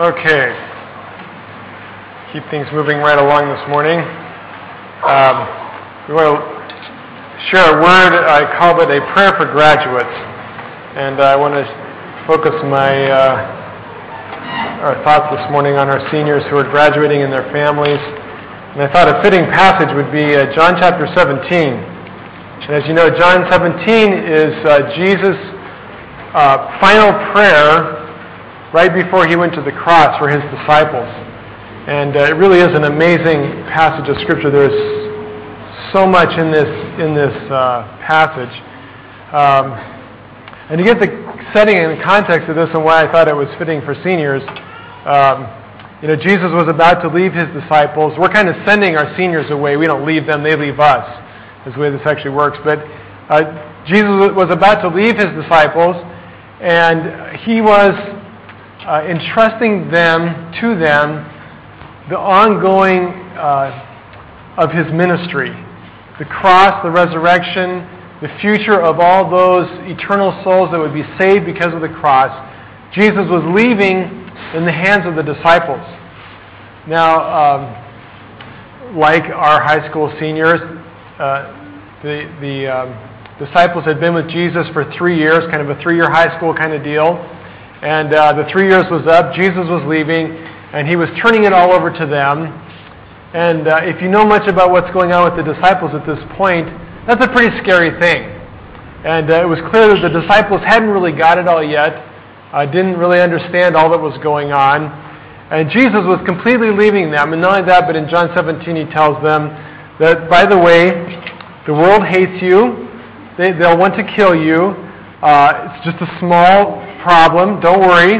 Okay. Keep things moving right along this morning. Um, we want to share a word. I called it a prayer for graduates, and I want to focus my uh, our thoughts this morning on our seniors who are graduating and their families. And I thought a fitting passage would be uh, John chapter 17. And as you know, John 17 is uh, Jesus' uh, final prayer right before he went to the cross for his disciples. And uh, it really is an amazing passage of Scripture. There's so much in this, in this uh, passage. Um, and to get the setting and context of this and why I thought it was fitting for seniors, um, you know, Jesus was about to leave his disciples. We're kind of sending our seniors away. We don't leave them, they leave us, is the way this actually works. But uh, Jesus was about to leave his disciples, and he was uh, entrusting them to them the ongoing uh, of his ministry the cross, the resurrection, the future of all those eternal souls that would be saved because of the cross. Jesus was leaving in the hands of the disciples. Now, um, like our high school seniors, uh, the, the um, disciples had been with Jesus for three years, kind of a three year high school kind of deal. And uh, the three years was up, Jesus was leaving, and he was turning it all over to them. And uh, if you know much about what's going on with the disciples at this point, that's a pretty scary thing. And uh, it was clear that the disciples hadn't really got it all yet, uh, didn't really understand all that was going on. And Jesus was completely leaving them. And not only that, but in John 17, he tells them that, by the way, the world hates you, they, they'll want to kill you. Uh, it's just a small problem. Don't worry,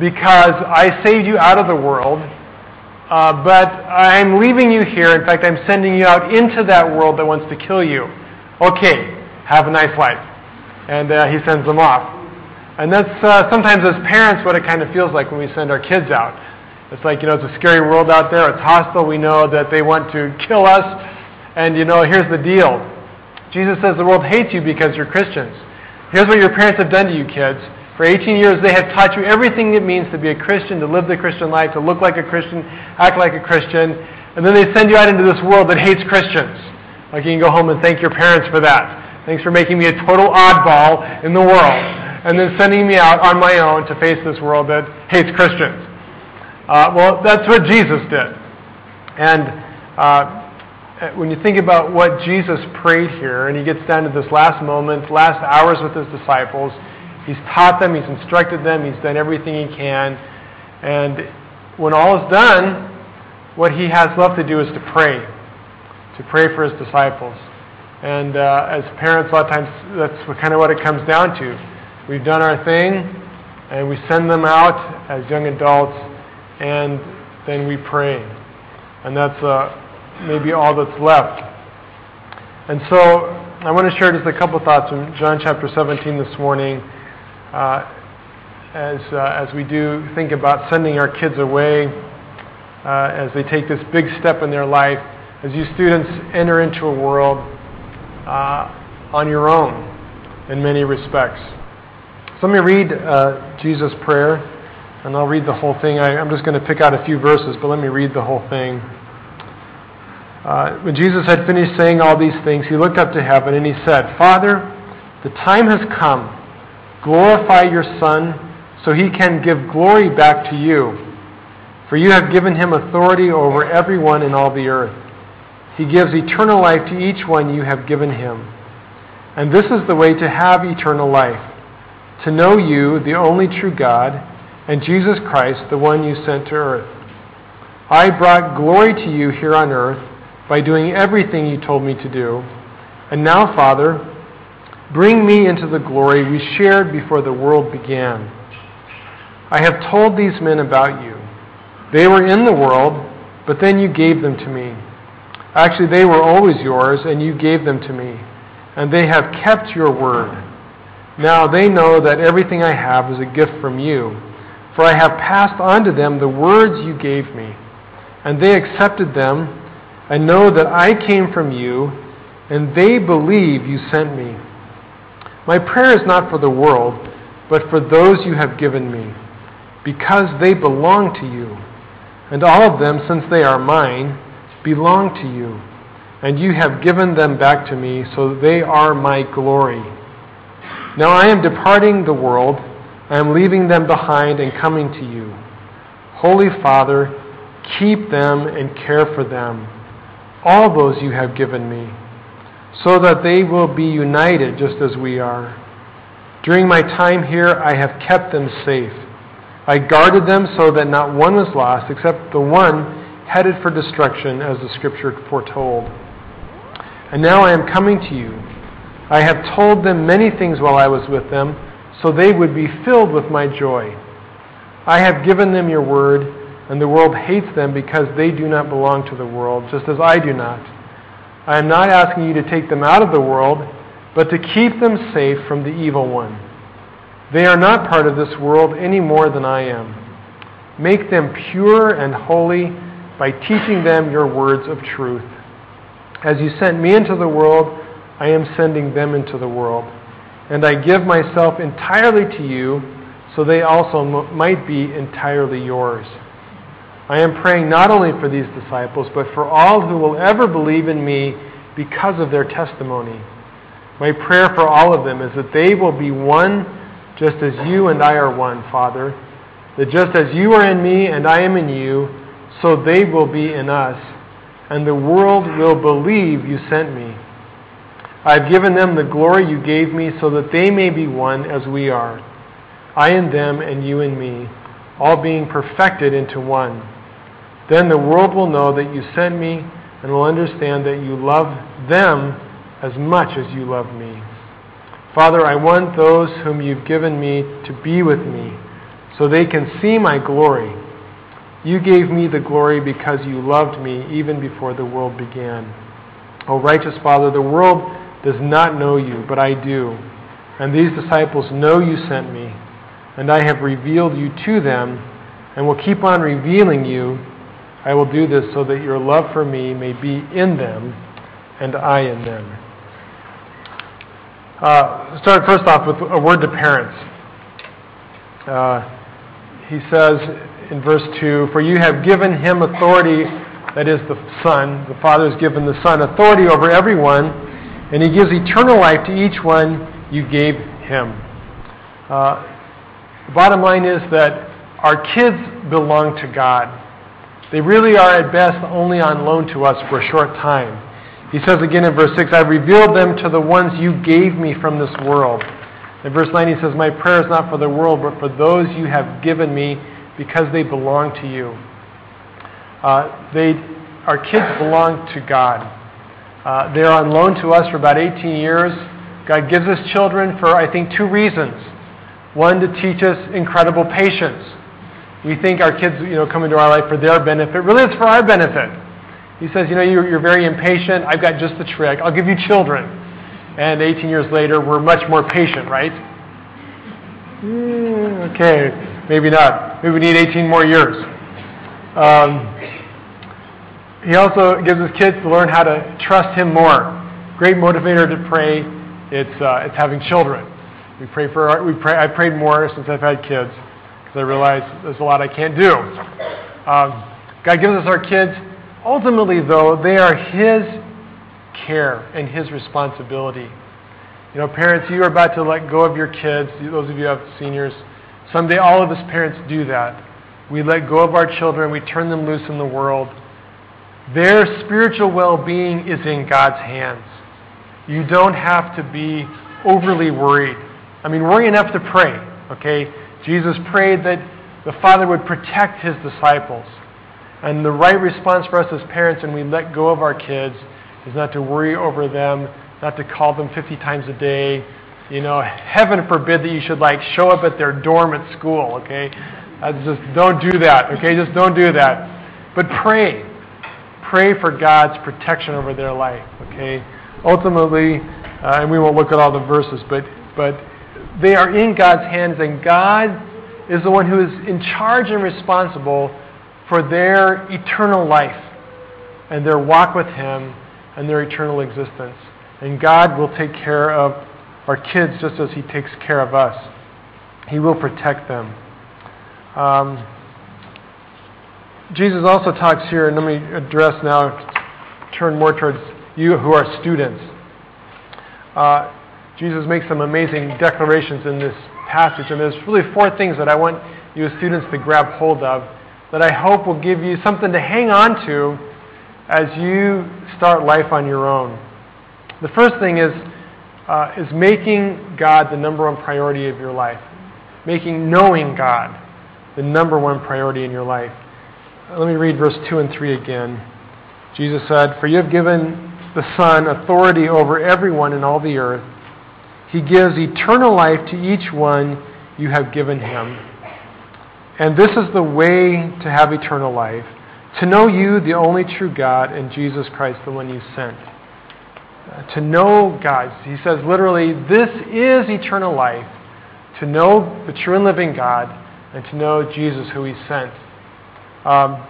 because I saved you out of the world. Uh, but I'm leaving you here. In fact, I'm sending you out into that world that wants to kill you. Okay, have a nice life. And uh, he sends them off. And that's uh, sometimes as parents what it kind of feels like when we send our kids out. It's like, you know, it's a scary world out there. It's hostile. We know that they want to kill us. And, you know, here's the deal Jesus says the world hates you because you're Christians. Here's what your parents have done to you, kids. For 18 years, they have taught you everything it means to be a Christian, to live the Christian life, to look like a Christian, act like a Christian. And then they send you out into this world that hates Christians. Like you can go home and thank your parents for that. Thanks for making me a total oddball in the world. And then sending me out on my own to face this world that hates Christians. Uh, well, that's what Jesus did. And uh, when you think about what Jesus prayed here, and he gets down to this last moment, last hours with his disciples, He's taught them, he's instructed them, he's done everything he can. And when all is done, what he has left to do is to pray, to pray for his disciples. And uh, as parents, a lot of times that's what, kind of what it comes down to. We've done our thing, and we send them out as young adults, and then we pray. And that's uh, maybe all that's left. And so I want to share just a couple thoughts from John chapter 17 this morning uh, as, uh, as we do think about sending our kids away uh, as they take this big step in their life, as you students enter into a world uh, on your own in many respects. So let me read uh, Jesus' prayer, and I'll read the whole thing. I, am just going to pick out a few verses, but let me read the whole thing. Uh, when Jesus had finished saying all these things, he looked up to heaven and he said, Father, the time has come Glorify your Son so he can give glory back to you. For you have given him authority over everyone in all the earth. He gives eternal life to each one you have given him. And this is the way to have eternal life to know you, the only true God, and Jesus Christ, the one you sent to earth. I brought glory to you here on earth by doing everything you told me to do. And now, Father, Bring me into the glory we shared before the world began. I have told these men about you. They were in the world, but then you gave them to me. Actually, they were always yours, and you gave them to me. And they have kept your word. Now they know that everything I have is a gift from you. For I have passed on to them the words you gave me. And they accepted them, and know that I came from you, and they believe you sent me. My prayer is not for the world, but for those you have given me, because they belong to you. And all of them, since they are mine, belong to you. And you have given them back to me, so they are my glory. Now I am departing the world, I am leaving them behind and coming to you. Holy Father, keep them and care for them, all those you have given me, so that they will be united just as we are. During my time here, I have kept them safe. I guarded them so that not one was lost except the one headed for destruction, as the Scripture foretold. And now I am coming to you. I have told them many things while I was with them, so they would be filled with my joy. I have given them your word, and the world hates them because they do not belong to the world, just as I do not. I am not asking you to take them out of the world, but to keep them safe from the evil one. They are not part of this world any more than I am. Make them pure and holy by teaching them your words of truth. As you sent me into the world, I am sending them into the world. And I give myself entirely to you, so they also m- might be entirely yours. I am praying not only for these disciples, but for all who will ever believe in me because of their testimony. My prayer for all of them is that they will be one just as you and I are one, Father. That just as you are in me and I am in you, so they will be in us, and the world will believe you sent me. I have given them the glory you gave me so that they may be one as we are. I in them and you in me, all being perfected into one. Then the world will know that you sent me and will understand that you love them as much as you love me. Father, I want those whom you've given me to be with me so they can see my glory. You gave me the glory because you loved me even before the world began. O righteous Father, the world does not know you, but I do. And these disciples know you sent me, and I have revealed you to them, and will keep on revealing you. I will do this so that your love for me may be in them, and I in them. Uh, start first off with a word to parents. Uh, he says in verse 2 For you have given him authority, that is the Son. The Father has given the Son authority over everyone and he gives eternal life to each one you gave him. Uh, the bottom line is that our kids belong to God. They really are at best only on loan to us for a short time. He says again in verse 6, I revealed them to the ones you gave me from this world. In verse 9, he says, My prayer is not for the world, but for those you have given me because they belong to you. Uh, they, our kids belong to God. Uh, they're on loan to us for about 18 years. God gives us children for, I think, two reasons. One, to teach us incredible patience. We think our kids, you know, come into our life for their benefit. Really, it's for our benefit. He says, you know, you're, you're very impatient. I've got just the trick. I'll give you children. And 18 years later, we're much more patient, right? Mm, okay, maybe not. Maybe we need 18 more years. Um, he also gives his kids to learn how to trust him more. Great motivator to pray. It's uh, it's having children. We pray for our, we pray. I prayed more since I've had kids because I realize there's a lot I can't do. Um, God gives us our kids. Ultimately, though, they are His care and His responsibility. You know, parents, you are about to let go of your kids. Those of you who have seniors, someday all of us parents do that. We let go of our children. We turn them loose in the world. Their spiritual well being is in God's hands. You don't have to be overly worried. I mean, worry enough to pray, okay? Jesus prayed that the Father would protect his disciples. And the right response for us as parents when we let go of our kids is not to worry over them, not to call them 50 times a day. You know, heaven forbid that you should like show up at their dorm at school, okay? just don't do that, okay? Just don't do that. But pray pray for God's protection over their life. Okay, ultimately, uh, and we won't look at all the verses, but but they are in God's hands, and God is the one who is in charge and responsible for their eternal life and their walk with Him and their eternal existence. And God will take care of our kids just as He takes care of us. He will protect them. Um, Jesus also talks here, and let me address now, turn more towards you who are students. Uh, Jesus makes some amazing declarations in this passage, and there's really four things that I want you as students to grab hold of that I hope will give you something to hang on to as you start life on your own. The first thing is, uh, is making God the number one priority of your life, making knowing God the number one priority in your life. Let me read verse 2 and 3 again. Jesus said, For you have given the Son authority over everyone in all the earth. He gives eternal life to each one you have given him. And this is the way to have eternal life to know you, the only true God, and Jesus Christ, the one you sent. Uh, to know God. He says literally, this is eternal life. To know the true and living God, and to know Jesus, who he sent. Um,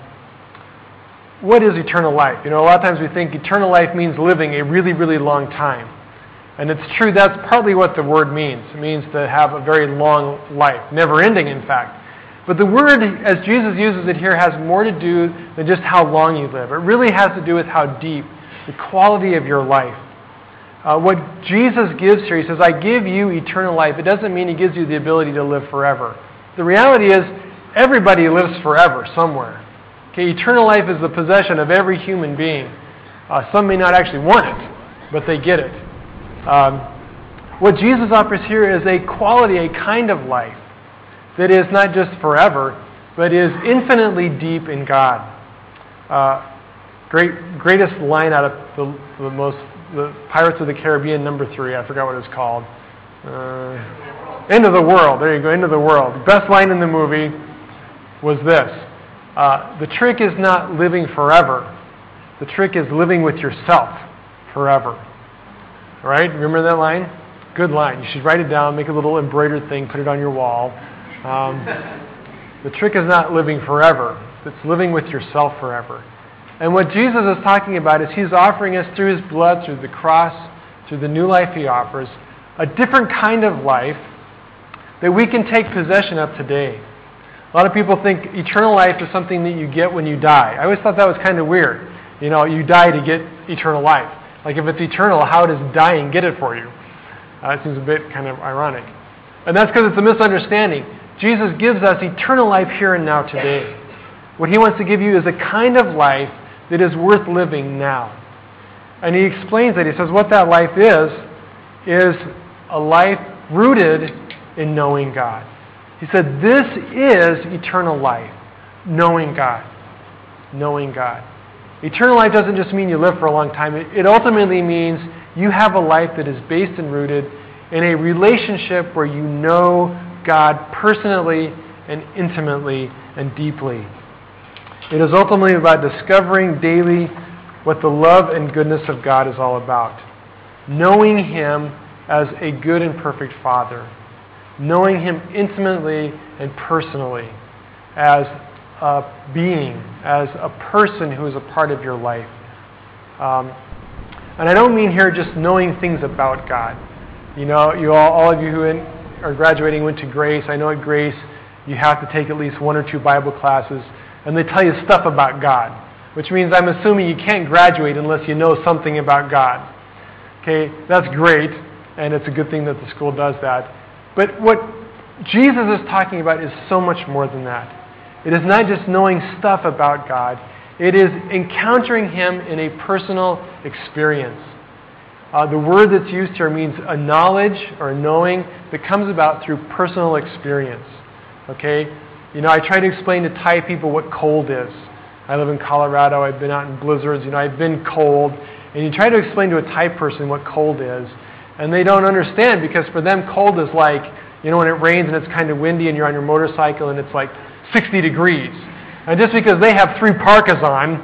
what is eternal life? You know, a lot of times we think eternal life means living a really, really long time. And it's true, that's partly what the word means. It means to have a very long life, never ending, in fact. But the word, as Jesus uses it here, has more to do than just how long you live. It really has to do with how deep, the quality of your life. Uh, what Jesus gives here, he says, I give you eternal life. It doesn't mean he gives you the ability to live forever. The reality is, everybody lives forever somewhere. Okay, eternal life is the possession of every human being. Uh, some may not actually want it, but they get it. Um, what Jesus offers here is a quality, a kind of life that is not just forever, but is infinitely deep in God. Uh, great, greatest line out of the, the most the Pirates of the Caribbean number three. I forgot what it's called. Uh, end of the world. There you go. End of the world. Best line in the movie was this: uh, the trick is not living forever. The trick is living with yourself forever. Right? Remember that line? Good line. You should write it down, make a little embroidered thing, put it on your wall. Um, the trick is not living forever, it's living with yourself forever. And what Jesus is talking about is He's offering us through His blood, through the cross, through the new life He offers, a different kind of life that we can take possession of today. A lot of people think eternal life is something that you get when you die. I always thought that was kind of weird. You know, you die to get eternal life. Like if it's eternal, how does dying get it for you? Uh, it seems a bit kind of ironic. And that's because it's a misunderstanding. Jesus gives us eternal life here and now today. What he wants to give you is a kind of life that is worth living now. And he explains that. He says what that life is, is a life rooted in knowing God. He said, This is eternal life, knowing God. Knowing God. Eternal life doesn't just mean you live for a long time, it ultimately means you have a life that is based and rooted in a relationship where you know God personally and intimately and deeply. It is ultimately about discovering daily what the love and goodness of God is all about. Knowing Him as a good and perfect Father. Knowing Him intimately and personally as a being, as a person who is a part of your life. Um, and I don't mean here just knowing things about God. You know, you all, all of you who in, are graduating went to Grace. I know at Grace you have to take at least one or two Bible classes, and they tell you stuff about God, which means I'm assuming you can't graduate unless you know something about God. Okay, that's great, and it's a good thing that the school does that. But what Jesus is talking about is so much more than that. It is not just knowing stuff about God, it is encountering Him in a personal experience. Uh, the word that's used here means a knowledge or a knowing that comes about through personal experience. Okay? You know, I try to explain to Thai people what cold is. I live in Colorado. I've been out in blizzards. You know, I've been cold. And you try to explain to a Thai person what cold is, and they don't understand because for them, cold is like, you know, when it rains and it's kind of windy and you're on your motorcycle and it's like 60 degrees. And just because they have three parkas on,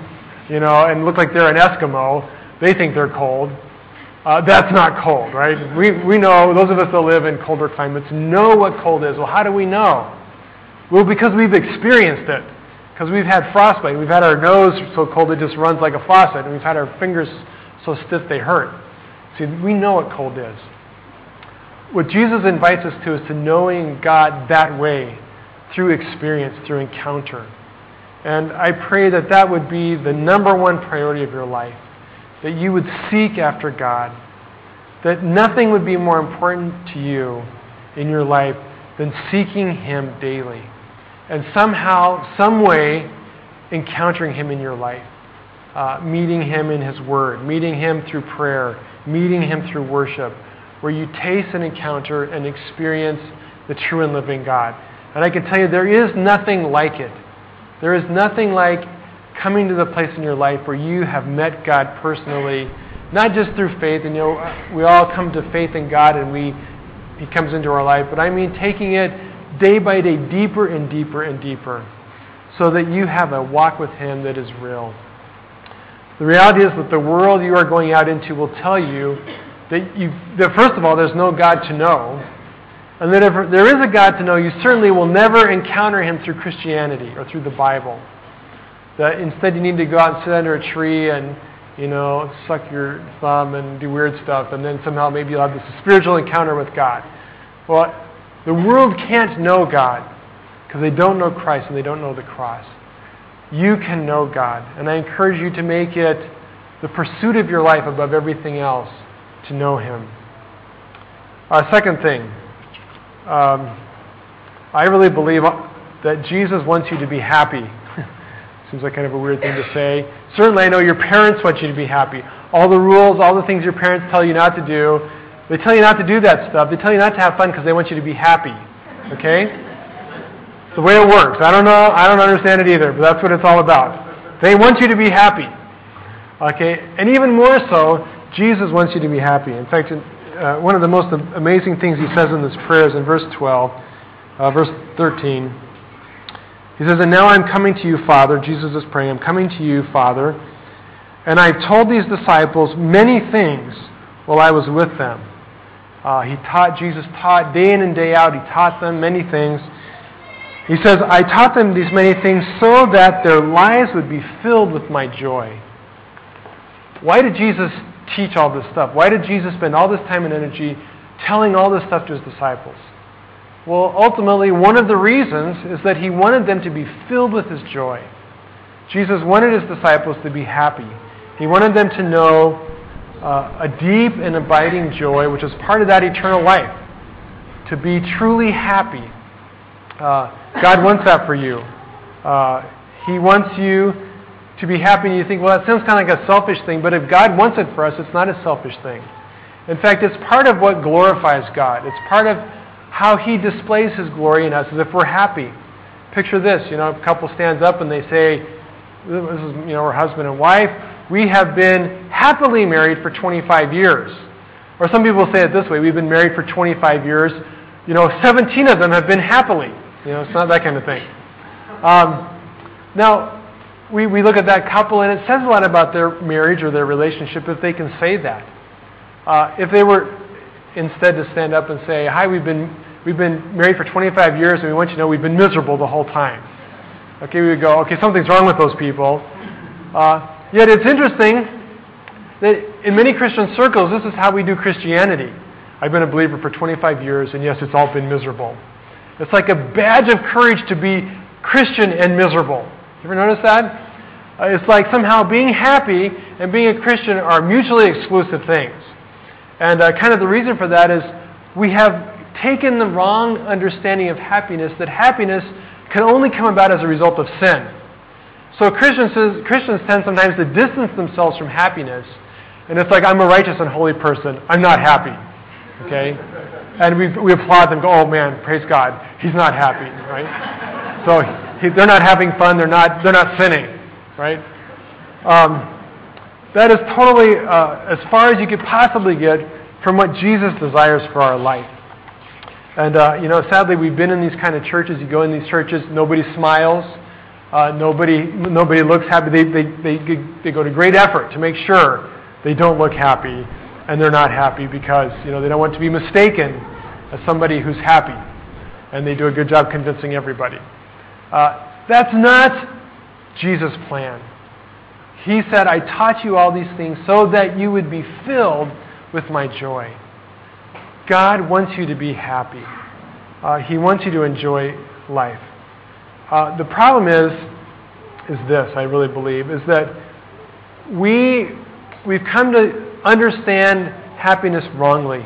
you know, and look like they're an Eskimo, they think they're cold. Uh, that's not cold, right? We, we know, those of us that live in colder climates know what cold is. Well, how do we know? Well, because we've experienced it. Because we've had frostbite. We've had our nose so cold it just runs like a faucet. And we've had our fingers so stiff they hurt. See, we know what cold is. What Jesus invites us to is to knowing God that way through experience, through encounter. And I pray that that would be the number one priority of your life, that you would seek after God, that nothing would be more important to you in your life than seeking Him daily. And somehow, some way, encountering Him in your life, uh, meeting Him in His Word, meeting Him through prayer, meeting Him through worship, where you taste and encounter and experience the true and living God. And I can tell you, there is nothing like it. There is nothing like coming to the place in your life where you have met God personally, not just through faith, and you know, we all come to faith in God and we He comes into our life, but I mean taking it day by day deeper and deeper and deeper so that you have a walk with Him that is real. The reality is that the world you are going out into will tell you that, you, that first of all, there's no God to know, and that if there is a God to know, you certainly will never encounter him through Christianity or through the Bible. That instead you need to go out and sit under a tree and, you know, suck your thumb and do weird stuff, and then somehow maybe you'll have this spiritual encounter with God. Well, the world can't know God because they don't know Christ and they don't know the cross. You can know God, and I encourage you to make it the pursuit of your life above everything else to know Him. Uh, second thing, um, I really believe that Jesus wants you to be happy. Seems like kind of a weird thing to say. Certainly, I know your parents want you to be happy. All the rules, all the things your parents tell you not to do, they tell you not to do that stuff. They tell you not to have fun because they want you to be happy. Okay? It's the way it works. I don't know. I don't understand it either, but that's what it's all about. They want you to be happy. Okay? And even more so, Jesus wants you to be happy. In fact, uh, one of the most amazing things he says in this prayer is in verse 12, uh, verse 13. He says, And now I'm coming to you, Father. Jesus is praying, I'm coming to you, Father. And I've told these disciples many things while I was with them. Uh, he taught, Jesus taught day in and day out. He taught them many things. He says, I taught them these many things so that their lives would be filled with my joy. Why did Jesus teach all this stuff? Why did Jesus spend all this time and energy telling all this stuff to his disciples? Well, ultimately, one of the reasons is that he wanted them to be filled with his joy. Jesus wanted his disciples to be happy. He wanted them to know uh, a deep and abiding joy, which is part of that eternal life. To be truly happy. Uh, God wants that for you. Uh, he wants you to be happy, and you think, well, that sounds kind of like a selfish thing, but if God wants it for us, it's not a selfish thing. In fact, it's part of what glorifies God. It's part of how He displays His glory in us, as if we're happy. Picture this, you know, a couple stands up and they say, this is, you know, our husband and wife, we have been happily married for 25 years. Or some people say it this way, we've been married for 25 years. You know, 17 of them have been happily. You know, it's not that kind of thing. Um, now, we, we look at that couple and it says a lot about their marriage or their relationship if they can say that. Uh, if they were instead to stand up and say, Hi, we've been, we've been married for 25 years and we want you to know we've been miserable the whole time. Okay, we would go, Okay, something's wrong with those people. Uh, yet it's interesting that in many Christian circles, this is how we do Christianity. I've been a believer for 25 years, and yes, it's all been miserable. It's like a badge of courage to be Christian and miserable. You ever notice that? Uh, it's like somehow being happy and being a Christian are mutually exclusive things. And uh, kind of the reason for that is we have taken the wrong understanding of happiness that happiness can only come about as a result of sin. So Christians, Christians tend sometimes to distance themselves from happiness. And it's like, I'm a righteous and holy person. I'm not happy. Okay? And we, we applaud them, go, oh man, praise God. He's not happy, right? So they're not having fun. They're not, they're not sinning, right? Um, that is totally uh, as far as you could possibly get from what Jesus desires for our life. And, uh, you know, sadly, we've been in these kind of churches. You go in these churches, nobody smiles. Uh, nobody, nobody looks happy. They, they, they, they go to great effort to make sure they don't look happy and they're not happy because, you know, they don't want to be mistaken as somebody who's happy. And they do a good job convincing everybody. Uh, that's not Jesus' plan. He said, I taught you all these things so that you would be filled with my joy. God wants you to be happy. Uh, he wants you to enjoy life. Uh, the problem is, is this, I really believe, is that we, we've come to understand happiness wrongly.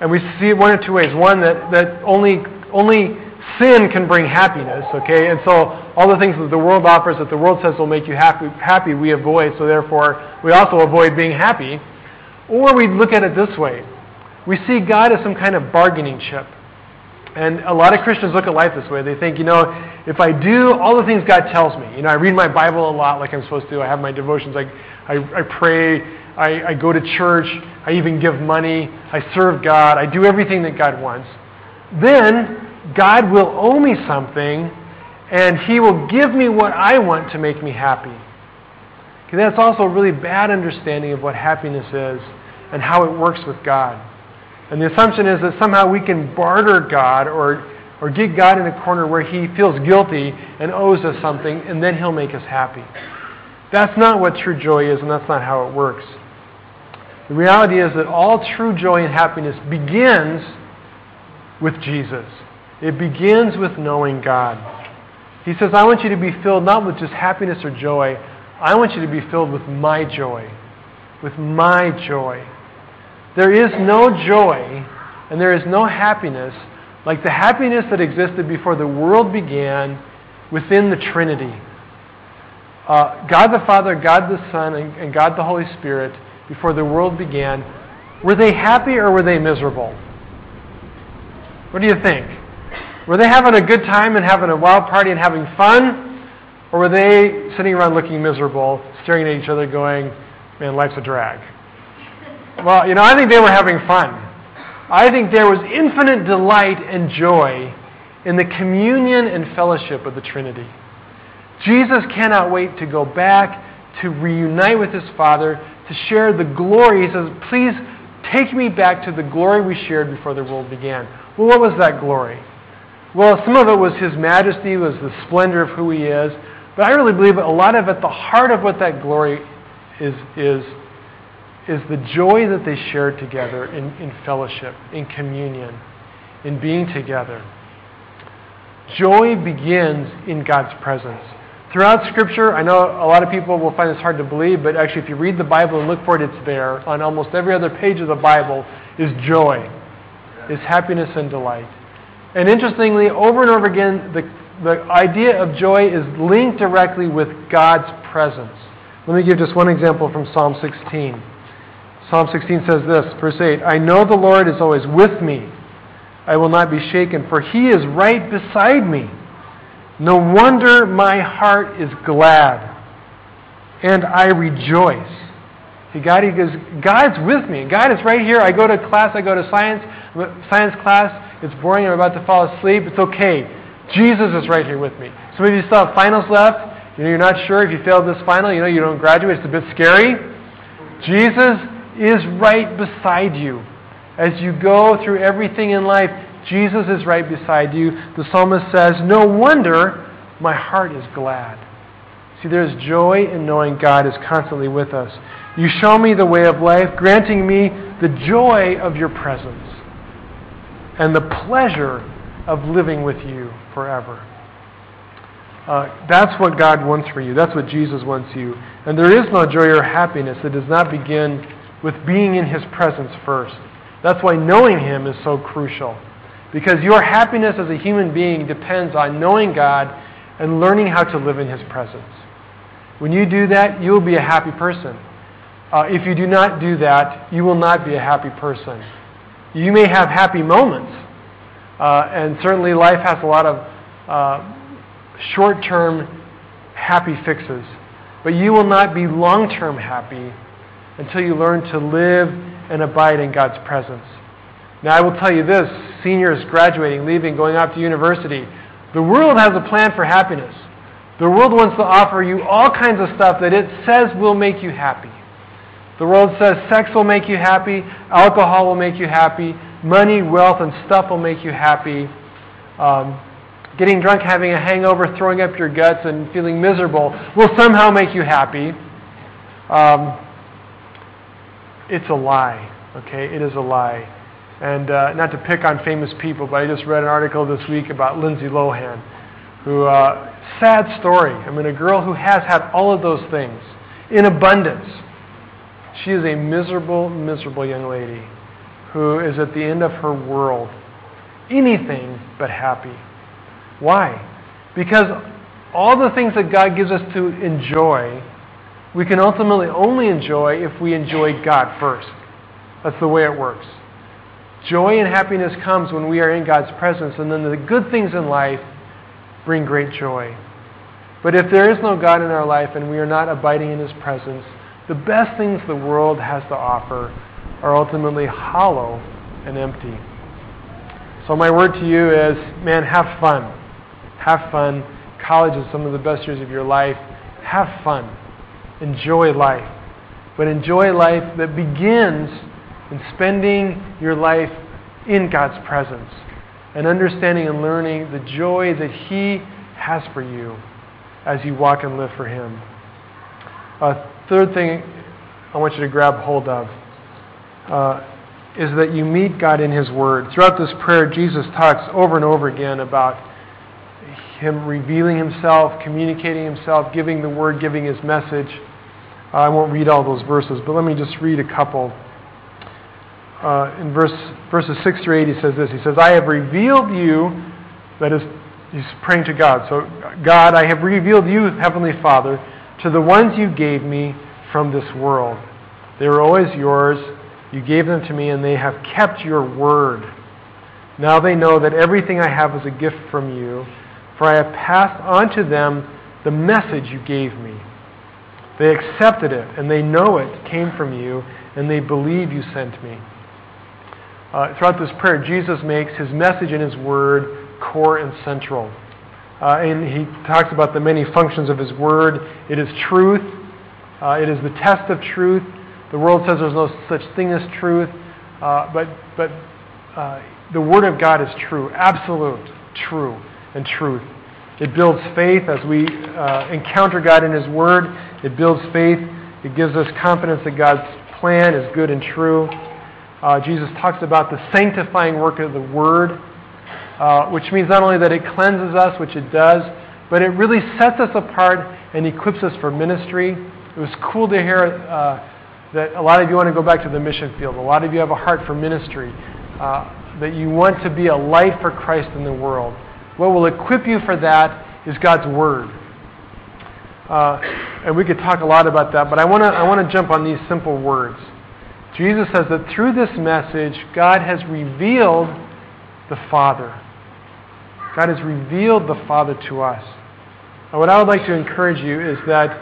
And we see it one of two ways. One, that, that only, only sin can bring happiness, okay? And so all the things that the world offers that the world says will make you happy, happy we avoid, so therefore we also avoid being happy. Or we look at it this way. We see God as some kind of bargaining chip. And a lot of Christians look at life this way. They think, you know, if I do all the things God tells me, you know, I read my Bible a lot like I'm supposed to, I have my devotions, I, I, I pray, I, I go to church, I even give money, I serve God, I do everything that God wants, then God will owe me something and He will give me what I want to make me happy. Okay, that's also a really bad understanding of what happiness is and how it works with God. And the assumption is that somehow we can barter God or, or get God in a corner where He feels guilty and owes us something, and then He'll make us happy. That's not what true joy is, and that's not how it works. The reality is that all true joy and happiness begins with Jesus. It begins with knowing God. He says, I want you to be filled not with just happiness or joy, I want you to be filled with my joy. With my joy. There is no joy and there is no happiness like the happiness that existed before the world began within the Trinity. Uh, God the Father, God the Son, and, and God the Holy Spirit before the world began, were they happy or were they miserable? What do you think? Were they having a good time and having a wild party and having fun? Or were they sitting around looking miserable, staring at each other, going, man, life's a drag? Well, you know, I think they were having fun. I think there was infinite delight and joy in the communion and fellowship of the Trinity. Jesus cannot wait to go back, to reunite with his Father, to share the glory. He says, Please take me back to the glory we shared before the world began. Well, what was that glory? Well, some of it was his majesty, was the splendor of who he is. But I really believe a lot of it, the heart of what that glory is, is, is the joy that they shared together in, in fellowship, in communion, in being together. Joy begins in God's presence. Throughout Scripture, I know a lot of people will find this hard to believe, but actually, if you read the Bible and look for it, it's there. On almost every other page of the Bible is joy, is happiness and delight. And interestingly, over and over again, the, the idea of joy is linked directly with God's presence. Let me give just one example from Psalm 16. Psalm 16 says this, verse 8 I know the Lord is always with me. I will not be shaken, for he is right beside me. No wonder my heart is glad and I rejoice. God, he goes, God's with me. God is right here. I go to class, I go to science, science class. It's boring. I'm about to fall asleep. It's okay. Jesus is right here with me. Some of you still have finals left. You know, you're not sure if you failed this final. You know, you don't graduate. It's a bit scary. Jesus is right beside you. As you go through everything in life, Jesus is right beside you. The psalmist says, No wonder my heart is glad. See, there's joy in knowing God is constantly with us. You show me the way of life, granting me the joy of your presence and the pleasure of living with you forever. Uh, that's what God wants for you. That's what Jesus wants you. And there is no joy or happiness that does not begin with being in His presence first. That's why knowing Him is so crucial. Because your happiness as a human being depends on knowing God and learning how to live in His presence. When you do that, you will be a happy person. Uh, if you do not do that, you will not be a happy person. You may have happy moments, uh, and certainly life has a lot of uh, short term happy fixes. But you will not be long term happy until you learn to live and abide in God's presence. Now, I will tell you this seniors graduating, leaving, going off to university, the world has a plan for happiness. The world wants to offer you all kinds of stuff that it says will make you happy. The world says sex will make you happy, alcohol will make you happy, money, wealth, and stuff will make you happy. Um, getting drunk, having a hangover, throwing up your guts, and feeling miserable will somehow make you happy. Um, it's a lie, okay? It is a lie. And uh, not to pick on famous people, but I just read an article this week about Lindsay Lohan, who, uh, sad story. I mean, a girl who has had all of those things in abundance. She is a miserable, miserable young lady who is at the end of her world. Anything but happy. Why? Because all the things that God gives us to enjoy, we can ultimately only enjoy if we enjoy God first. That's the way it works. Joy and happiness comes when we are in God's presence, and then the good things in life bring great joy. But if there is no God in our life and we are not abiding in His presence, the best things the world has to offer are ultimately hollow and empty. So, my word to you is man, have fun. Have fun. College is some of the best years of your life. Have fun. Enjoy life. But enjoy life that begins in spending your life in God's presence and understanding and learning the joy that He has for you as you walk and live for Him. A third thing I want you to grab hold of uh, is that you meet God in His Word. Throughout this prayer, Jesus talks over and over again about Him revealing Himself, communicating Himself, giving the Word, giving His message. I won't read all those verses, but let me just read a couple. Uh, in verse, verses 6 through 8, he says this He says, I have revealed you, that is, he's praying to God. So, God, I have revealed you, Heavenly Father, to the ones you gave me from this world. They were always yours you gave them to me, and they have kept your word. Now they know that everything I have is a gift from you, for I have passed on to them the message you gave me. They accepted it, and they know it came from you, and they believe you sent me. Uh, throughout this prayer, Jesus makes his message and his word core and central. Uh, and he talks about the many functions of his word. It is truth, uh, it is the test of truth, the world says there's no such thing as truth, uh, but, but uh, the Word of God is true, absolute, true, and truth. It builds faith as we uh, encounter God in His Word. It builds faith. It gives us confidence that God's plan is good and true. Uh, Jesus talks about the sanctifying work of the Word, uh, which means not only that it cleanses us, which it does, but it really sets us apart and equips us for ministry. It was cool to hear uh, that a lot of you want to go back to the mission field. A lot of you have a heart for ministry, uh, that you want to be a light for Christ in the world. What will equip you for that is God's Word. Uh, and we could talk a lot about that, but I want to I want to jump on these simple words. Jesus says that through this message, God has revealed the Father. God has revealed the Father to us. And what I would like to encourage you is that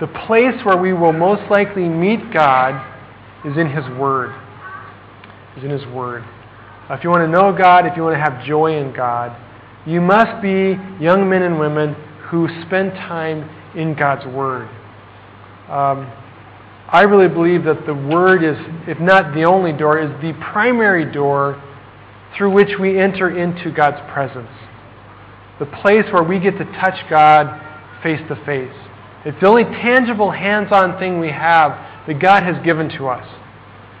the place where we will most likely meet God is in His Word. Is in His Word. If you want to know God, if you want to have joy in God, you must be young men and women who spend time in God's Word. Um, I really believe that the Word is, if not the only door, is the primary door through which we enter into God's presence. The place where we get to touch God face to face. It's the only tangible, hands on thing we have that God has given to us.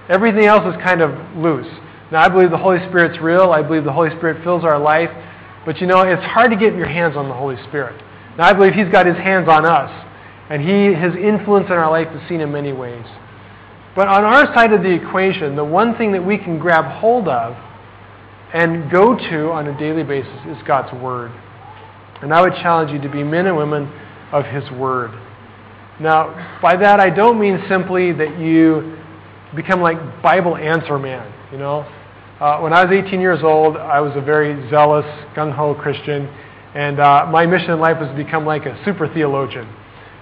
Everything else is kind of loose. Now, I believe the Holy Spirit's real. I believe the Holy Spirit fills our life. But you know, it's hard to get your hands on the Holy Spirit. Now, I believe He's got His hands on us. And he, His influence in our life is seen in many ways. But on our side of the equation, the one thing that we can grab hold of and go to on a daily basis is God's Word. And I would challenge you to be men and women of His Word. Now, by that I don't mean simply that you become like Bible answer man. You know, uh, when I was 18 years old, I was a very zealous, gung ho Christian, and uh, my mission in life was to become like a super theologian.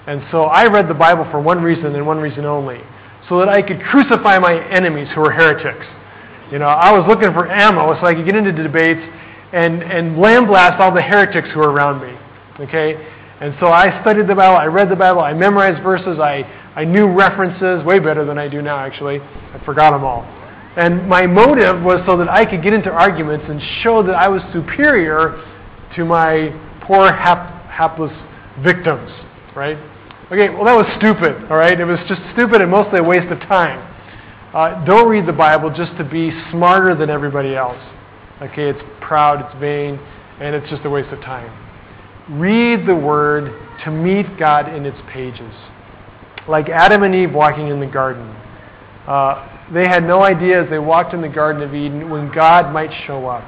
And so I read the Bible for one reason and one reason only, so that I could crucify my enemies who were heretics. You know, I was looking for ammo so I could get into debates and, and blast all the heretics who were around me. Okay? And so I studied the Bible, I read the Bible, I memorized verses, I, I knew references way better than I do now, actually. I forgot them all. And my motive was so that I could get into arguments and show that I was superior to my poor, hap- hapless victims, right? Okay, well, that was stupid, all right? It was just stupid and mostly a waste of time. Uh, don't read the Bible just to be smarter than everybody else. Okay, it's proud, it's vain, and it's just a waste of time. read the Word to meet God in its pages. Like Adam and Eve walking in the garden. Uh, they had no idea as they walked in the Garden of Eden when God might show up.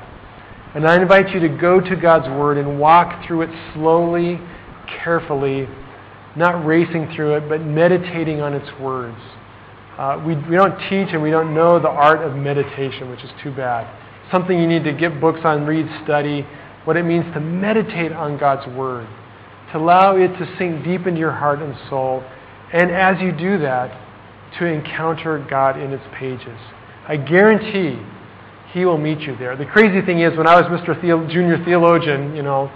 And I invite you to go to God's Word and walk through it slowly, carefully, not racing through it, but meditating on its words. Uh, we, we don't teach and we don't know the art of meditation, which is too bad. Something you need to get books on, read, study, what it means to meditate on God's Word, to allow it to sink deep into your heart and soul. And as you do that, to encounter God in its pages. I guarantee He will meet you there. The crazy thing is, when I was Mr. Theo- Junior Theologian, you know,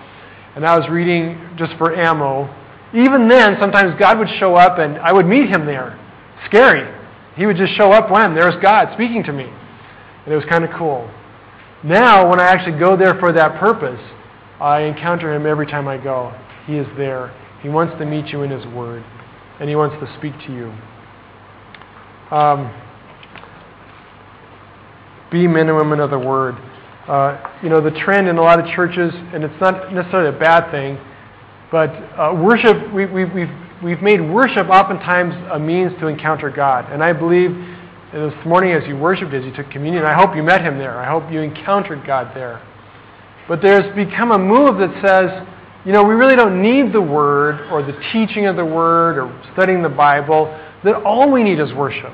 and I was reading just for ammo, even then, sometimes God would show up and I would meet Him there. Scary. He would just show up when there's God speaking to me. And it was kind of cool. Now, when I actually go there for that purpose, I encounter Him every time I go. He is there. He wants to meet you in His Word, and He wants to speak to you. Um, be men and women of the Word. Uh, you know, the trend in a lot of churches, and it's not necessarily a bad thing, but uh, worship, we, we, we've, we've made worship oftentimes a means to encounter God. And I believe this morning as you worshiped, as you took communion, I hope you met Him there. I hope you encountered God there. But there's become a move that says, you know, we really don't need the Word or the teaching of the Word or studying the Bible that all we need is worship.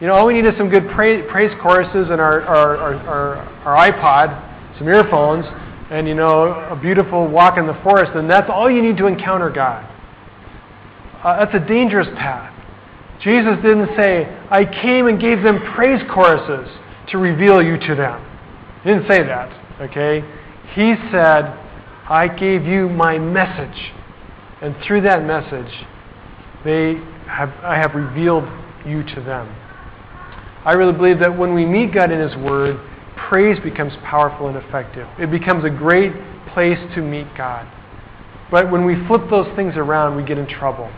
You know, all we need is some good praise, praise choruses and our, our, our, our, iPod, some earphones, and, you know, a beautiful walk in the forest, and that's all you need to encounter God. Uh, that's a dangerous path. Jesus didn't say, I came and gave them praise choruses to reveal you to them. He didn't say that, okay? He said, I gave you my message. And through that message, they have, I have revealed you to them. I really believe that when we meet God in His Word, praise becomes powerful and effective. It becomes a great place to meet God. But when we flip those things around, we get in trouble.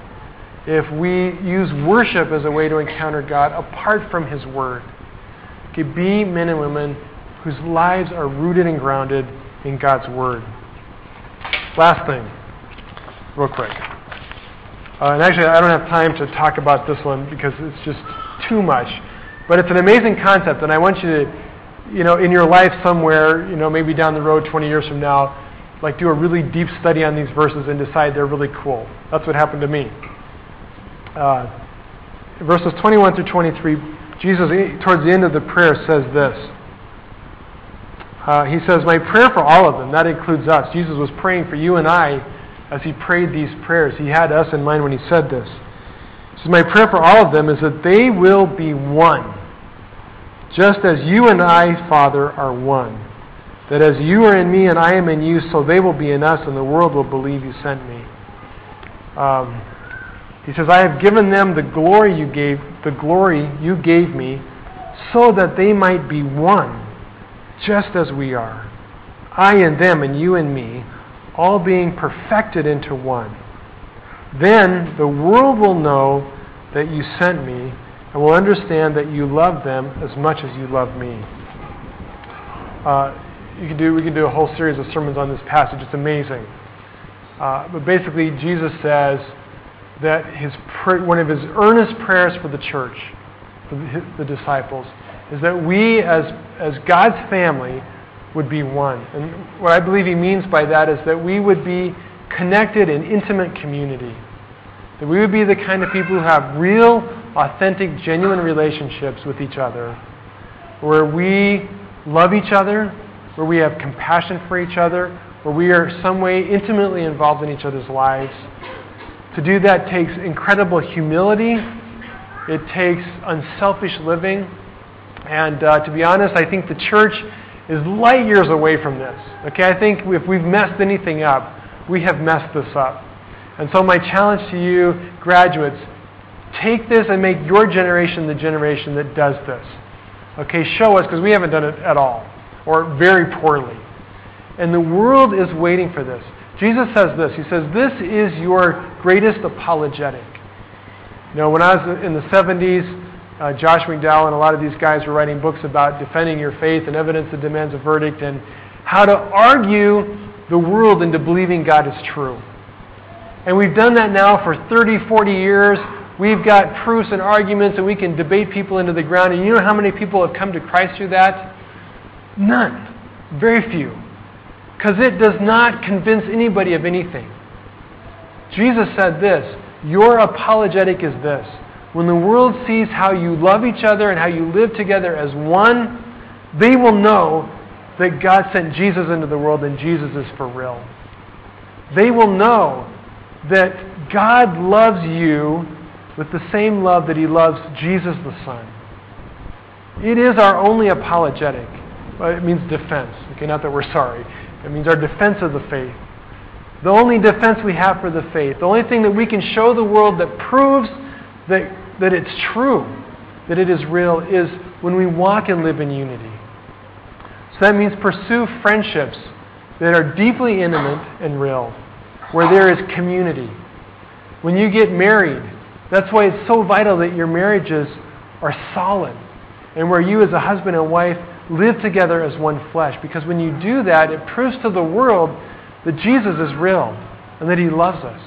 If we use worship as a way to encounter God apart from His Word, okay, be men and women whose lives are rooted and grounded in God's Word. Last thing, real quick. Uh, and actually, I don't have time to talk about this one because it's just too much. But it's an amazing concept, and I want you to, you know, in your life somewhere, you know, maybe down the road 20 years from now, like do a really deep study on these verses and decide they're really cool. That's what happened to me. Uh, verses 21 through 23, Jesus, towards the end of the prayer, says this. Uh, he says, My prayer for all of them, that includes us. Jesus was praying for you and I as he prayed these prayers. He had us in mind when he said this. He says, My prayer for all of them is that they will be one, just as you and I, Father, are one. That as you are in me and I am in you, so they will be in us, and the world will believe you sent me. Um, he says, I have given them the glory you gave, the glory you gave me, so that they might be one, just as we are. I and them, and you and me all being perfected into one. Then the world will know that you sent me and will understand that you love them as much as you love me. Uh, you can do, we can do a whole series of sermons on this passage. It's amazing. Uh, but basically, Jesus says that his one of his earnest prayers for the church, for the, the disciples, is that we, as, as God's family, would be one. And what I believe he means by that is that we would be connected in intimate community. That we would be the kind of people who have real, authentic, genuine relationships with each other, where we love each other, where we have compassion for each other, where we are some way intimately involved in each other's lives. To do that takes incredible humility. It takes unselfish living. And uh, to be honest, I think the church is light years away from this. Okay, I think if we've messed anything up, we have messed this up. And so, my challenge to you, graduates, take this and make your generation the generation that does this. Okay, show us, because we haven't done it at all, or very poorly. And the world is waiting for this. Jesus says this He says, This is your greatest apologetic. You know, when I was in the 70s, uh, Josh McDowell and a lot of these guys were writing books about defending your faith and evidence that demands a verdict and how to argue the world into believing God is true. And we've done that now for 30, 40 years. We've got proofs and arguments, and we can debate people into the ground. And you know how many people have come to Christ through that? None. Very few. Because it does not convince anybody of anything. Jesus said this Your apologetic is this. When the world sees how you love each other and how you live together as one, they will know that God sent Jesus into the world and Jesus is for real. They will know that God loves you with the same love that He loves Jesus the Son. It is our only apologetic. It means defense. Okay, not that we're sorry. It means our defense of the faith. The only defense we have for the faith, the only thing that we can show the world that proves that, that it's true, that it is real, is when we walk and live in unity. So that means pursue friendships that are deeply intimate and real, where there is community. When you get married, that's why it's so vital that your marriages are solid and where you, as a husband and wife, live together as one flesh. Because when you do that, it proves to the world that Jesus is real and that He loves us.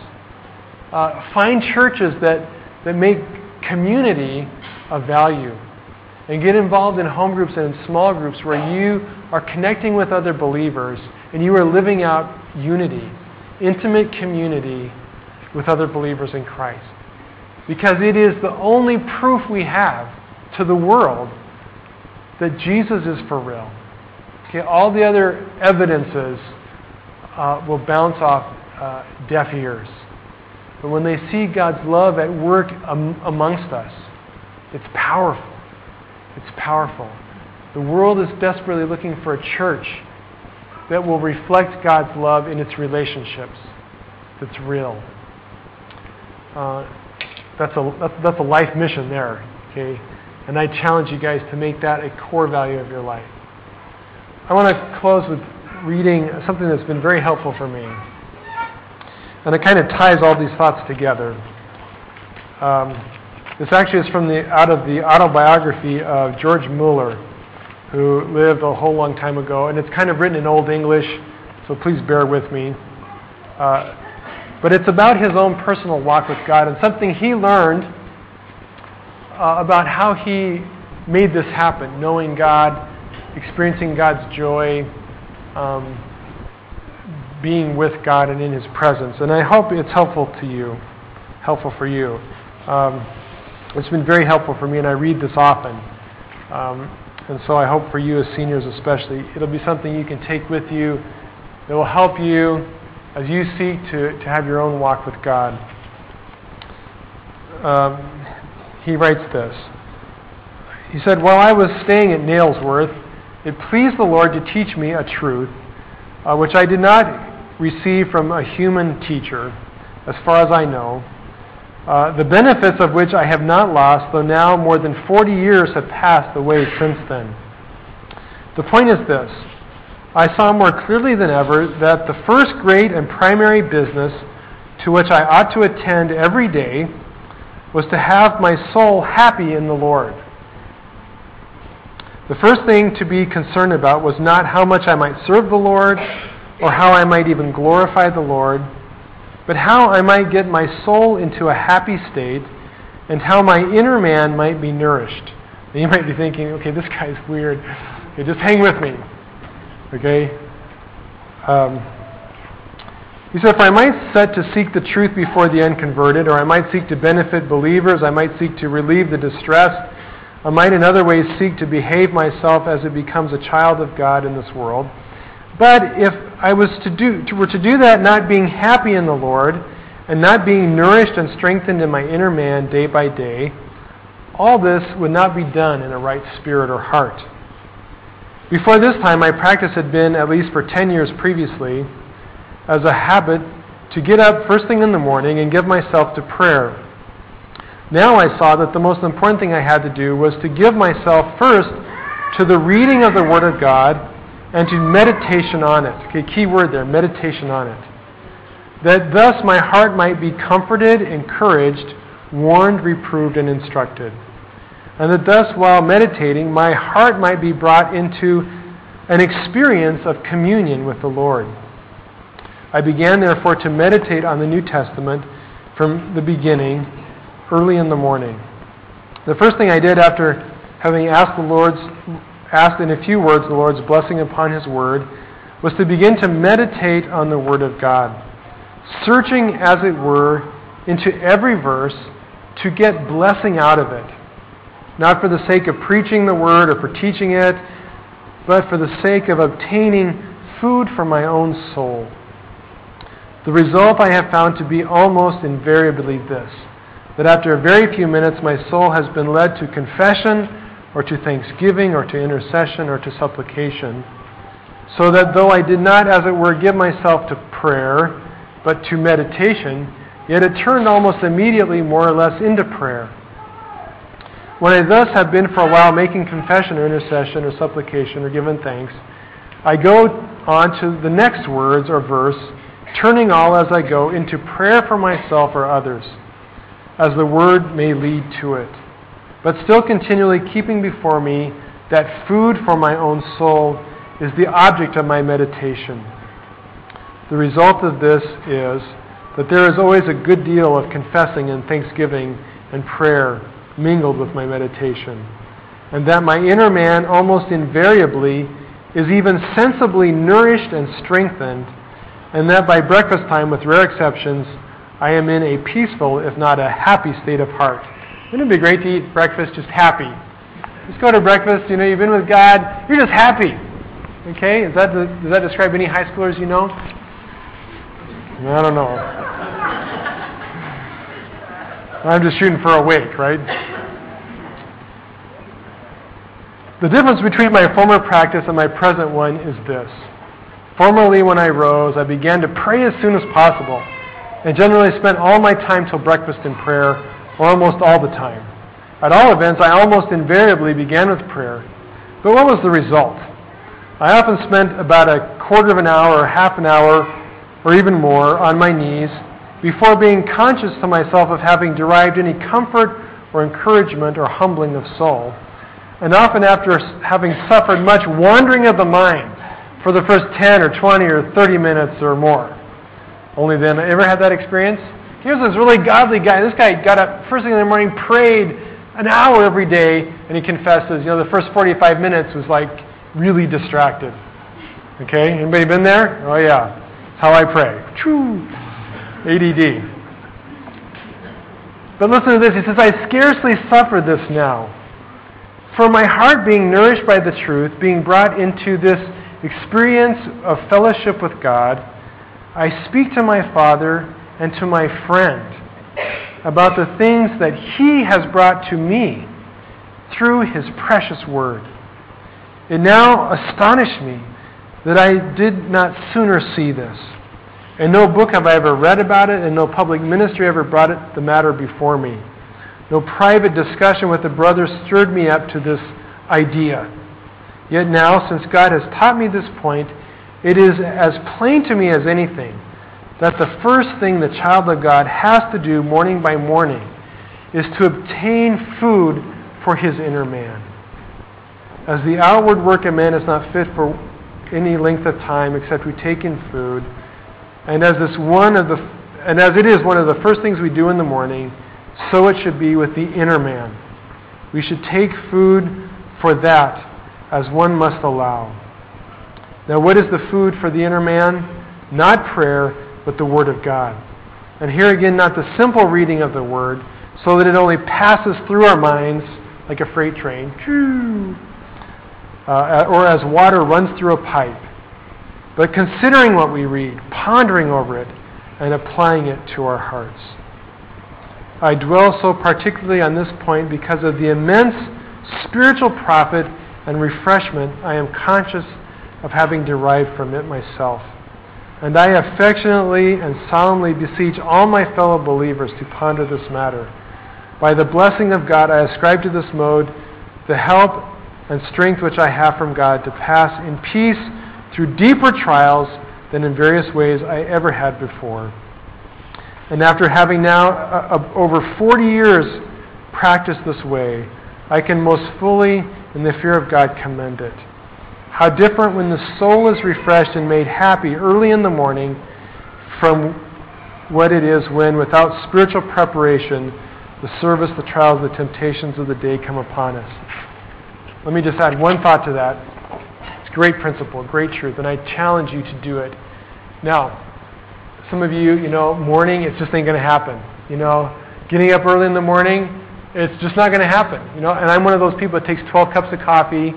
Uh, find churches that, that make community a value. And get involved in home groups and in small groups where you are connecting with other believers and you are living out unity, intimate community with other believers in Christ. Because it is the only proof we have to the world that Jesus is for real. Okay, all the other evidences uh, will bounce off uh, deaf ears. But when they see God's love at work am- amongst us, it's powerful. It's powerful. The world is desperately looking for a church that will reflect God's love in its relationships, that's real. Uh, that's, a, that's, that's a life mission there, okay? And I challenge you guys to make that a core value of your life. I want to close with reading something that's been very helpful for me. And it kind of ties all these thoughts together. Um, this actually is from the, out of the autobiography of George Mueller, who lived a whole long time ago. And it's kind of written in Old English, so please bear with me. Uh, but it's about his own personal walk with God and something he learned uh, about how he made this happen, knowing God, experiencing God's joy, um, being with God and in His presence. And I hope it's helpful to you, helpful for you. Um, it's been very helpful for me, and I read this often. Um, and so I hope for you as seniors especially, it'll be something you can take with you that will help you as you seek to, to have your own walk with God. Um, he writes this. He said, While I was staying at Nailsworth, it pleased the Lord to teach me a truth uh, which I did not receive from a human teacher, as far as I know, uh, the benefits of which I have not lost, though now more than 40 years have passed away since then. The point is this I saw more clearly than ever that the first great and primary business to which I ought to attend every day was to have my soul happy in the Lord. The first thing to be concerned about was not how much I might serve the Lord or how I might even glorify the Lord, but how I might get my soul into a happy state and how my inner man might be nourished. And you might be thinking, okay, this guy's weird. Okay, just hang with me. Okay? Um, he said, If I might set to seek the truth before the unconverted, or I might seek to benefit believers, I might seek to relieve the distressed, I might in other ways seek to behave myself as it becomes a child of God in this world. But if I was to do, to, were to do that not being happy in the Lord, and not being nourished and strengthened in my inner man day by day, all this would not be done in a right spirit or heart. Before this time, my practice had been, at least for 10 years previously, as a habit to get up first thing in the morning and give myself to prayer. Now I saw that the most important thing I had to do was to give myself first to the reading of the Word of God and to meditation on it. Okay, key word there, meditation on it. That thus my heart might be comforted, encouraged, warned, reproved, and instructed. And that thus, while meditating, my heart might be brought into an experience of communion with the Lord. I began, therefore, to meditate on the New Testament from the beginning, early in the morning. The first thing I did after having asked the Lord's asked in a few words the Lord's blessing upon his word was to begin to meditate on the word of God, searching as it were into every verse to get blessing out of it. Not for the sake of preaching the word or for teaching it, but for the sake of obtaining food for my own soul. The result I have found to be almost invariably this that after a very few minutes, my soul has been led to confession or to thanksgiving or to intercession or to supplication, so that though I did not, as it were, give myself to prayer, but to meditation, yet it turned almost immediately more or less into prayer. When I thus have been for a while making confession or intercession or supplication or giving thanks, I go on to the next words or verse turning all as I go into prayer for myself or others, as the word may lead to it, but still continually keeping before me that food for my own soul is the object of my meditation. The result of this is that there is always a good deal of confessing and thanksgiving and prayer mingled with my meditation, and that my inner man almost invariably is even sensibly nourished and strengthened and that by breakfast time, with rare exceptions, I am in a peaceful, if not a happy state of heart. Wouldn't it be great to eat breakfast just happy? Just go to breakfast, you know, you've been with God, you're just happy. Okay? Is that does that describe any high schoolers you know? I don't know. I'm just shooting for a wake, right? The difference between my former practice and my present one is this. Formerly, when I rose, I began to pray as soon as possible, and generally spent all my time till breakfast in prayer, or almost all the time. At all events, I almost invariably began with prayer. But what was the result? I often spent about a quarter of an hour or half an hour, or even more, on my knees before being conscious to myself of having derived any comfort or encouragement or humbling of soul. And often after having suffered much wandering of the mind, for the first 10 or 20 or 30 minutes or more. Only then. Ever had that experience? Here's this really godly guy. This guy got up first thing in the morning, prayed an hour every day, and he confesses, you know, the first 45 minutes was like really distracted. Okay? Anybody been there? Oh, yeah. How I pray. True. ADD. But listen to this. He says, I scarcely suffer this now. For my heart being nourished by the truth, being brought into this experience of fellowship with God, I speak to my Father and to my friend about the things that He has brought to me through His precious Word. It now astonished me that I did not sooner see this. In no book have I ever read about it, and no public ministry ever brought it, the matter before me. No private discussion with the brothers stirred me up to this idea. Yet now, since God has taught me this point, it is as plain to me as anything that the first thing the child of God has to do morning by morning is to obtain food for his inner man. As the outward work of man is not fit for any length of time except we take in food, and as this one of the and as it is one of the first things we do in the morning, so it should be with the inner man. We should take food for that as one must allow. Now, what is the food for the inner man? Not prayer, but the Word of God. And here again, not the simple reading of the Word, so that it only passes through our minds like a freight train, uh, or as water runs through a pipe, but considering what we read, pondering over it, and applying it to our hearts. I dwell so particularly on this point because of the immense spiritual profit and refreshment I am conscious of having derived from it myself. And I affectionately and solemnly beseech all my fellow believers to ponder this matter. By the blessing of God, I ascribe to this mode the help and strength which I have from God to pass in peace through deeper trials than in various ways I ever had before. And after having now uh, uh over 40 years practiced this way, I can most fully in the fear of God commend it. How different when the soul is refreshed and made happy early in the morning from what it is when, without spiritual preparation, the service, the trials, the temptations of the day come upon us. Let me just add one thought to that. It's a great principle, great truth, and I challenge you to do it. Now, some of you, you know, morning, it's just ain't going to happen. You know, getting up early in the morning, it's just not going to happen. You know, and I'm one of those people that takes 12 cups of coffee,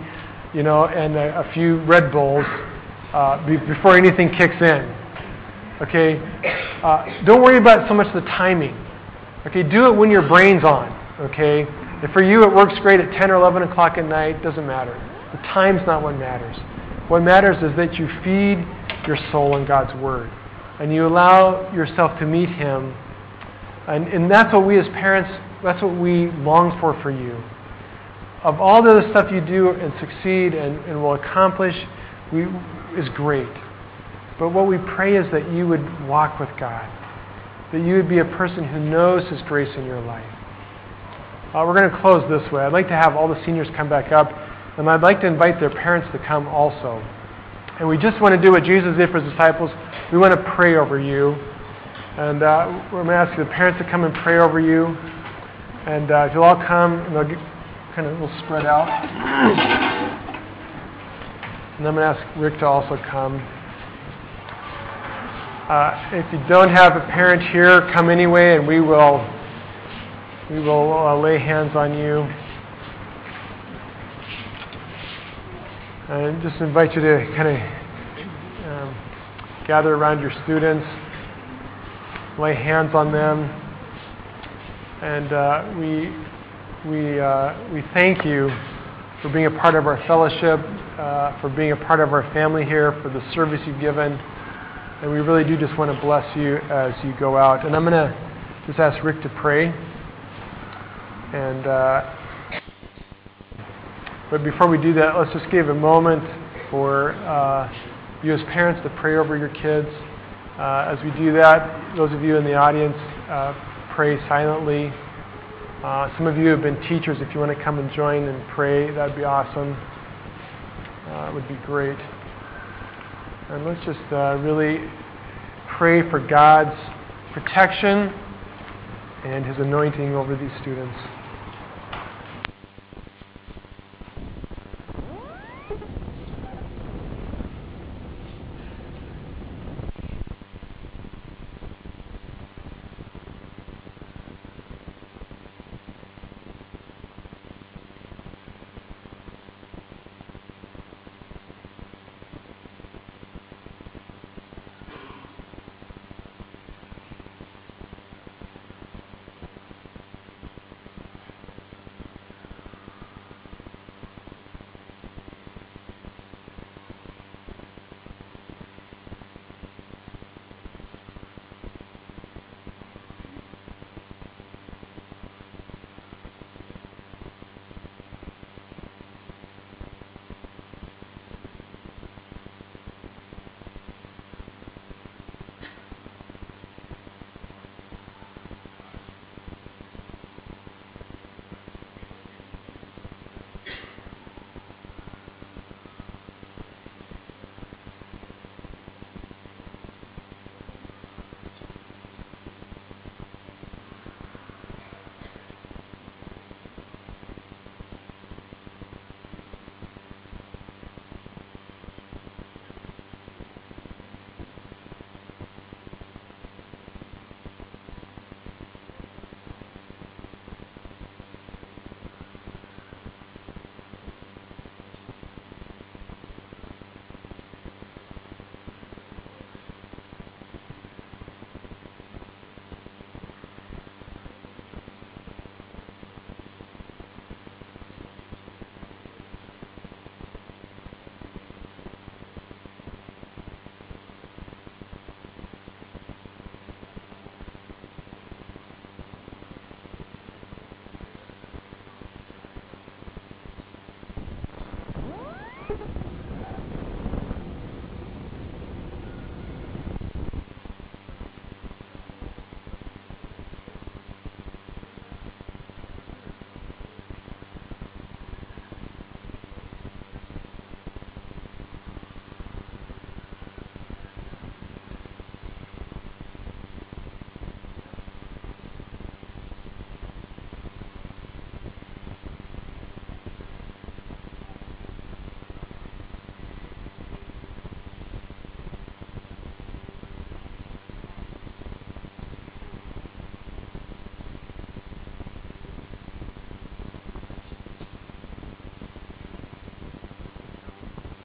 you know, and a, a few Red Bulls uh, be, before anything kicks in. Okay, uh, don't worry about so much the timing. Okay, do it when your brain's on. Okay, if for you it works great at 10 or 11 o'clock at night, doesn't matter. The time's not what matters. What matters is that you feed your soul in God's Word and you allow yourself to meet Him. And, and that's what we as parents, that's what we long for for you. Of all the other stuff you do and succeed and, and will accomplish, we, is great. But what we pray is that you would walk with God, that you would be a person who knows His grace in your life. Uh, we're going to close this way. I'd like to have all the seniors come back up, and I'd like to invite their parents to come also. And we just want to do what Jesus did for his disciples. We want to pray over you. And uh, we're going to ask the parents to come and pray over you. And uh, if you'll all come, and they'll get kind of little spread out. And I'm going to ask Rick to also come. Uh, if you don't have a parent here, come anyway, and we will we will uh, lay hands on you. And just invite you to kind of um, gather around your students, lay hands on them, and uh, we we uh, we thank you for being a part of our fellowship, uh, for being a part of our family here, for the service you've given, and we really do just want to bless you as you go out. And I'm going to just ask Rick to pray, and uh, but before we do that, let's just give a moment for uh, you as parents to pray over your kids. Uh, as we do that, those of you in the audience, pray silently. Uh, some of you have been teachers. If you want to come and join and pray, that would be awesome. Uh, it would be great. And let's just uh, really pray for God's protection and His anointing over these students.